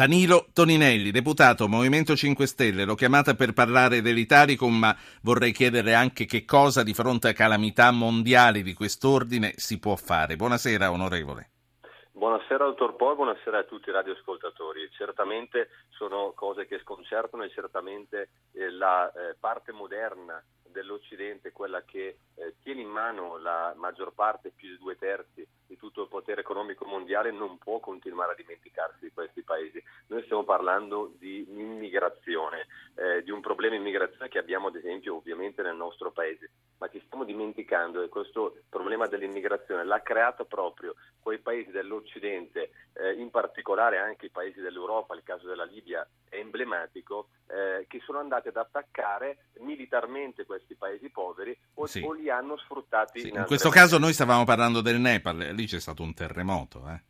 Danilo Toninelli, deputato Movimento 5 Stelle, l'ho chiamata per parlare dell'Italicum, ma vorrei chiedere anche che cosa di fronte a calamità mondiali di quest'ordine si può fare. Buonasera, onorevole. Buonasera dottor Po, buonasera a tutti i radioascoltatori. Certamente sono cose che sconcertano e certamente eh, la eh, parte moderna dell'Occidente, quella che eh, tiene in mano la maggior parte, più di due terzi, tutto il potere economico mondiale, non può continuare a dimenticarsi di questi paesi. Noi stiamo parlando di immigrazione, eh, di un problema immigrazione che abbiamo ad esempio ovviamente nel nostro paese, ma ci stiamo dimenticando che questo problema dell'immigrazione l'ha creato proprio quei paesi dell'Occidente, eh, in particolare anche i paesi dell'Europa, il caso della Libia è emblematico, eh, che sono andati ad attaccare militarmente questi paesi poveri o, sì. o li hanno sfruttati. Sì, in, in questo caso noi stavamo parlando del Nepal, lì c'è stato un terremoto. Eh?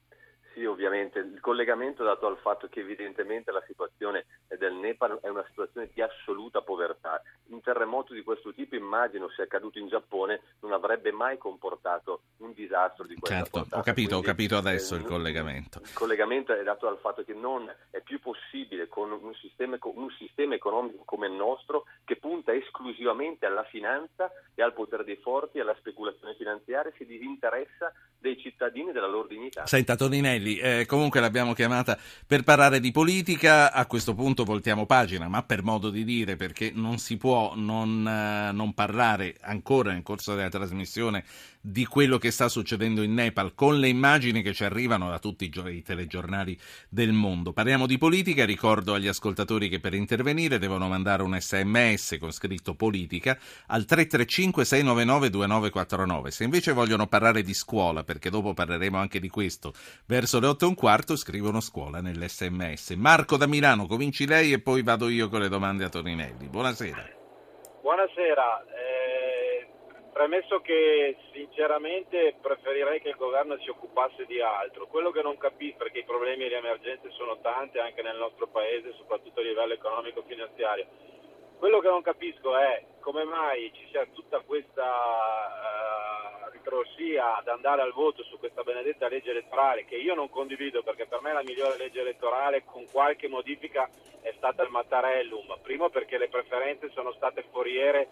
Sì, ovviamente. Il collegamento dato al fatto che evidentemente la situazione del Nepal è una situazione di assoluta povertà. Un terremoto di questo tipo, immagino, se accaduto in Giappone, non avrebbe mai comportato un disastro di questa certo, portata. ho capito, Quindi, ho capito adesso eh, il collegamento. Il collegamento è dato dal fatto che non è più possibile con un sistema, un sistema economico come il nostro che punta esclusivamente alla finanza e al potere dei forti e alla speculazione finanziaria, si disinteressa dei cittadini e della loro dignità. Senta Toninelli, eh, comunque l'abbiamo chiamata per parlare di politica, a questo punto voltiamo pagina, ma per modo di dire, perché non si può non, eh, non parlare ancora nel corso della trasmissione di quello che sta succedendo in Nepal con le immagini che ci arrivano da tutti i, i telegiornali del mondo. Parliamo di politica, ricordo agli ascoltatori che per intervenire devono mandare un sms con scritto politica al 335 699 2949. Se invece vogliono parlare di scuola, perché dopo parleremo anche di questo, verso le 8 e un quarto scrivono scuola nell'sms. Marco da Milano, cominci lei e poi vado io con le domande a Torinelli. Buonasera. Buonasera. Premesso che sinceramente preferirei che il governo si occupasse di altro, quello che non capisco, perché i problemi e le emergenze sono tante anche nel nostro paese, soprattutto a livello economico-finanziario, quello che non capisco è come mai ci sia tutta questa uh, ritrosia ad andare al voto su questa benedetta legge elettorale che io non condivido perché per me la migliore legge elettorale con qualche modifica è stata il Mattarellum, primo perché le preferenze sono state foriere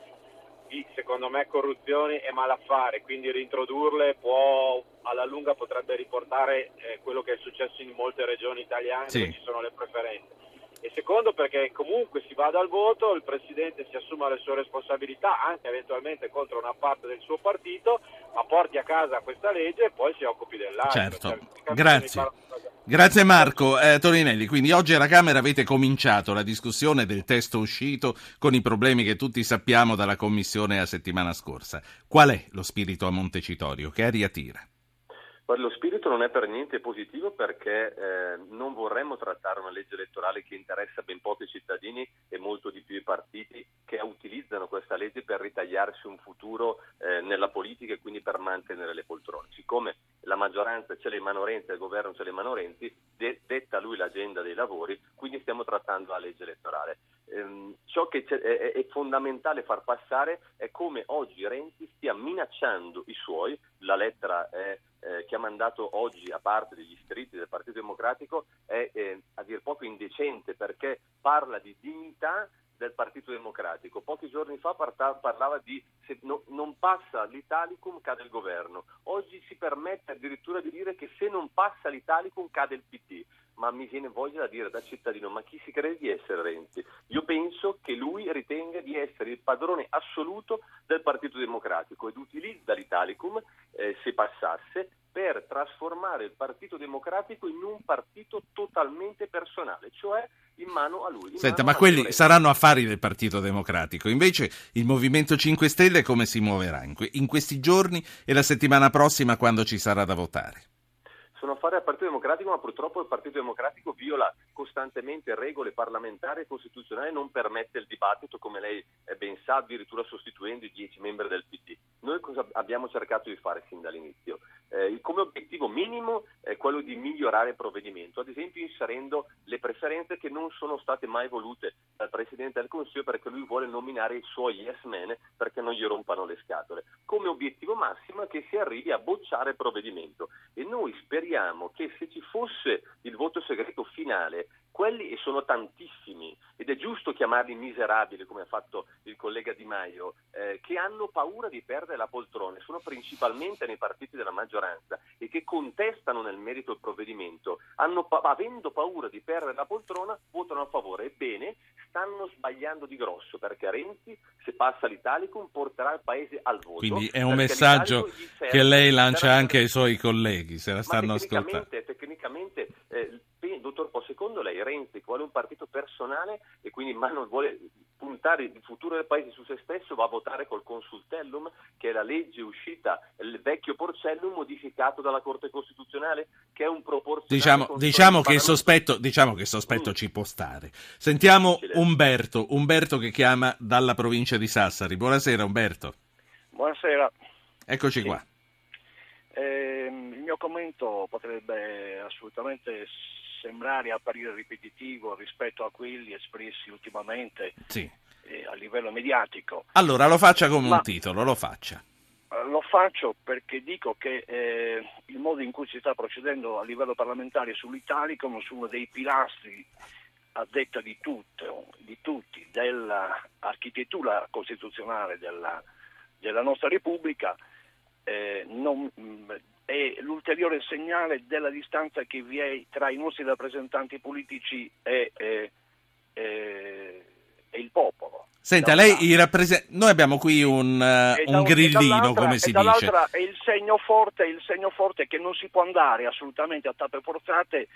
di, secondo me, corruzione e malaffare, quindi reintrodurle può, alla lunga potrebbe riportare eh, quello che è successo in molte regioni italiane sì. dove ci sono le preferenze. E secondo perché comunque si vada al voto, il Presidente si assuma le sue responsabilità anche eventualmente contro una parte del suo partito, ma porti a casa questa legge e poi si occupi dell'altro. Certo, cioè, grazie. Grazie Marco. Eh, Torinelli, quindi oggi alla Camera avete cominciato la discussione del testo uscito con i problemi che tutti sappiamo dalla Commissione la settimana scorsa. Qual è lo spirito a Montecitorio? Che aria tira? Lo spirito non è per niente positivo perché eh, non vorremmo trattare una legge elettorale che interessa ben pochi cittadini e molto di più i partiti che utilizzano questa legge per ritagliarsi un futuro eh, nella politica e quindi per mantenere le poltrone. Siccome la maggioranza c'è le mano Renzi il governo c'è le mano Renzi, de- detta lui l'agenda dei lavori, quindi stiamo trattando la legge elettorale. Ehm, ciò che è, è, fondamentale far passare è come oggi Renzi stia minacciando i suoi, la lettera è che ha mandato oggi a parte degli iscritti del Partito Democratico è eh, a dir poco indecente perché parla di dignità del Partito Democratico. Pochi giorni fa parlava di se no, non passa l'Italicum cade il governo. Oggi si permette addirittura di dire che se non passa l'Italicum cade il PT. Ma mi viene voglia da dire da cittadino, ma chi si crede di essere Renzi? Io penso che lui ritenga di essere il padrone assoluto del Partito Democratico ed utilizza l'Italicum, eh, se passasse, trasformare il Partito Democratico in un partito totalmente personale, cioè in mano a lui. Senta, ma quelli Renzi. saranno affari del Partito Democratico. Invece il Movimento 5 Stelle come si muoverà in, que- in questi giorni e la settimana prossima quando ci sarà da votare? Sono affari al Partito Democratico, ma purtroppo il Partito Democratico viola costantemente regole parlamentari e costituzionali e non permette il dibattito, come lei ben sa, addirittura sostituendo i dieci membri del PD. Noi cosa abbiamo cercato di fare sin dall'inizio? Eh, come obiettivo minimo è quello di migliorare il provvedimento, ad esempio inserendo le preferenze che non sono state mai volute dal Presidente del Consiglio perché lui vuole nominare i suoi yes men perché non gli rompano le scatole. Come obiettivo massimo è che si arrivi a bocciare il provvedimento e noi speriamo che se ci fosse il voto segreto finale quelli, e sono tantissimi, chiamarli miserabili, come ha fatto il collega Di Maio, eh, che hanno paura di perdere la poltrona, sono principalmente nei partiti della maggioranza e che contestano nel merito il provvedimento, hanno, avendo paura di perdere la poltrona, votano a favore. Ebbene, stanno sbagliando di grosso perché Renzi, se passa l'Italicum, porterà il paese al voto. Quindi è un messaggio che lei lancia anche ai suoi colleghi, se la stanno ascoltando. Tecnicamente, eh, dottor Po, secondo lei Renzi vuole un partito personale e quindi ma non vuole puntare il futuro del paese su se stesso, va a votare col consultellum, che è la legge uscita, il vecchio porcellum modificato dalla Corte Costituzionale, che è un proporzionale... Diciamo, diciamo che il sospetto, diciamo che il sospetto mm. ci può stare. Sentiamo Umberto, Umberto che chiama dalla provincia di Sassari. Buonasera Umberto. Buonasera. Eccoci sì. qua. Eh, il mio commento potrebbe assolutamente sembrare apparire ripetitivo rispetto a quelli espressi ultimamente sì. eh, a livello mediatico. Allora lo faccia come Ma, un titolo, lo faccia. Eh, lo faccio perché dico che eh, il modo in cui si sta procedendo a livello parlamentare sull'Italicum su uno dei pilastri a detta di, tutto, di tutti dell'architettura costituzionale della, della nostra Repubblica eh, non, è l'ulteriore segnale della distanza che vi è tra i nostri rappresentanti politici e, e, e, e il popolo. Senta, lei rappresen- noi abbiamo qui un, uh, un grillino, come si dice. È il segno forte, il segno forte che non si può andare assolutamente a tappe forzate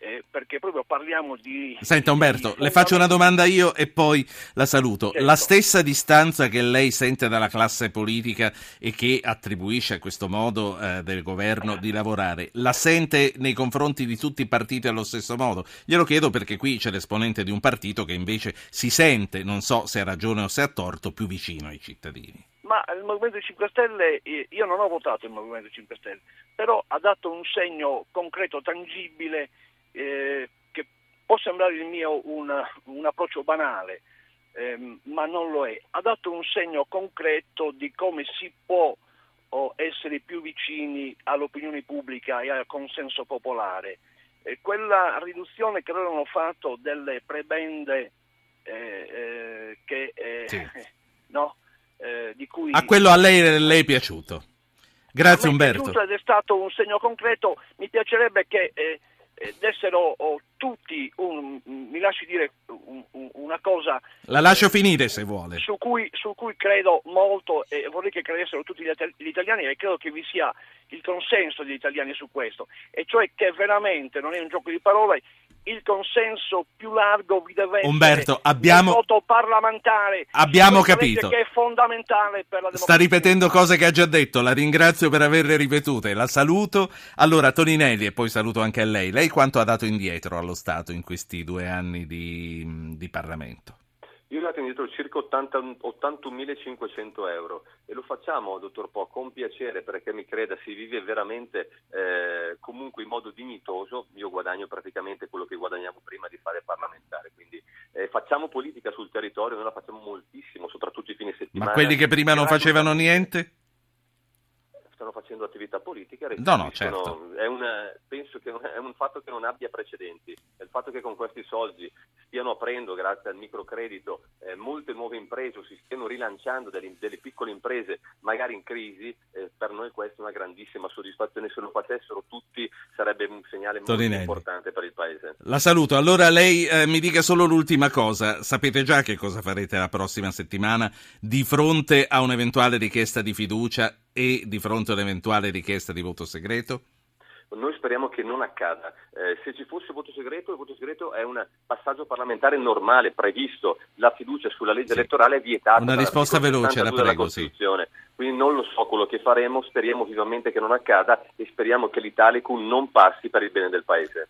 eh, perché proprio parliamo di... Senta Umberto, di le faccio una domanda io e poi la saluto. Certo. La stessa distanza che lei sente dalla classe politica e che attribuisce a questo modo eh, del governo di lavorare, la sente nei confronti di tutti i partiti allo stesso modo? Glielo chiedo perché qui c'è l'esponente di un partito che invece si sente, non so se ha ragione o se ha torto, più vicino ai cittadini. Ma il Movimento 5 Stelle, io non ho votato il Movimento 5 Stelle, però ha dato un segno concreto, tangibile eh, che può sembrare il mio un, un approccio banale, ehm, ma non lo è. Ha dato un segno concreto di come si può oh, essere più vicini all'opinione pubblica e al consenso popolare. Eh, quella riduzione che loro hanno fatto delle prebende eh, eh che, eh, sì. no, eh, di cui... A quello a lei, lei è piaciuto. Grazie Umberto. Ed è stato un segno concreto. Mi piacerebbe che eh, eh, dessero oh, tutti, un, mi lasci dire un, un, una cosa... La lascio finire se vuole. Su cui, su cui credo molto e vorrei che credessero tutti gli italiani e credo che vi sia il consenso degli italiani su questo, e cioè che veramente non è un gioco di parole, il consenso più largo vi deve essere Umberto, abbiamo, voto parlamentare. Abbiamo capito. Che è fondamentale per la democrazia. Sta ripetendo cose che ha già detto, la ringrazio per averle ripetute, la saluto. Allora, Toninelli, e poi saluto anche a lei. Lei quanto ha dato indietro allo Stato in questi due anni di, di Parlamento? Io ho dato indietro circa 81.500 euro e lo facciamo, dottor Po, con piacere perché mi creda, si vive veramente eh, comunque in modo dignitoso. Io guadagno praticamente quello che guadagniamo prima di fare parlamentare, quindi eh, facciamo politica sul territorio, noi la facciamo moltissimo, soprattutto i fine settimana. Ma quelli che prima non facevano niente? Attività politica. No, no, certo. È una, penso che è un fatto che non abbia precedenti. È il fatto che con questi soldi stiano aprendo, grazie al microcredito, eh, molte nuove imprese o si stiano rilanciando delle, delle piccole imprese, magari in crisi, eh, per noi questa è una grandissima soddisfazione. Se lo facessero tutti sarebbe un segnale molto Torinelli. importante per il Paese. La saluto. Allora lei eh, mi dica solo l'ultima cosa. Sapete già che cosa farete la prossima settimana di fronte a un'eventuale richiesta di fiducia e di fronte a un'eventuale richiesta di voto segreto? Noi speriamo che non accada. Eh, se ci fosse voto segreto, il voto segreto è un passaggio parlamentare normale, previsto. La fiducia sulla legge sì. elettorale è vietata. Una risposta veloce, la prego. Sì. Quindi non lo so quello che faremo, speriamo vivamente che non accada e speriamo che l'Italicum non passi per il bene del Paese.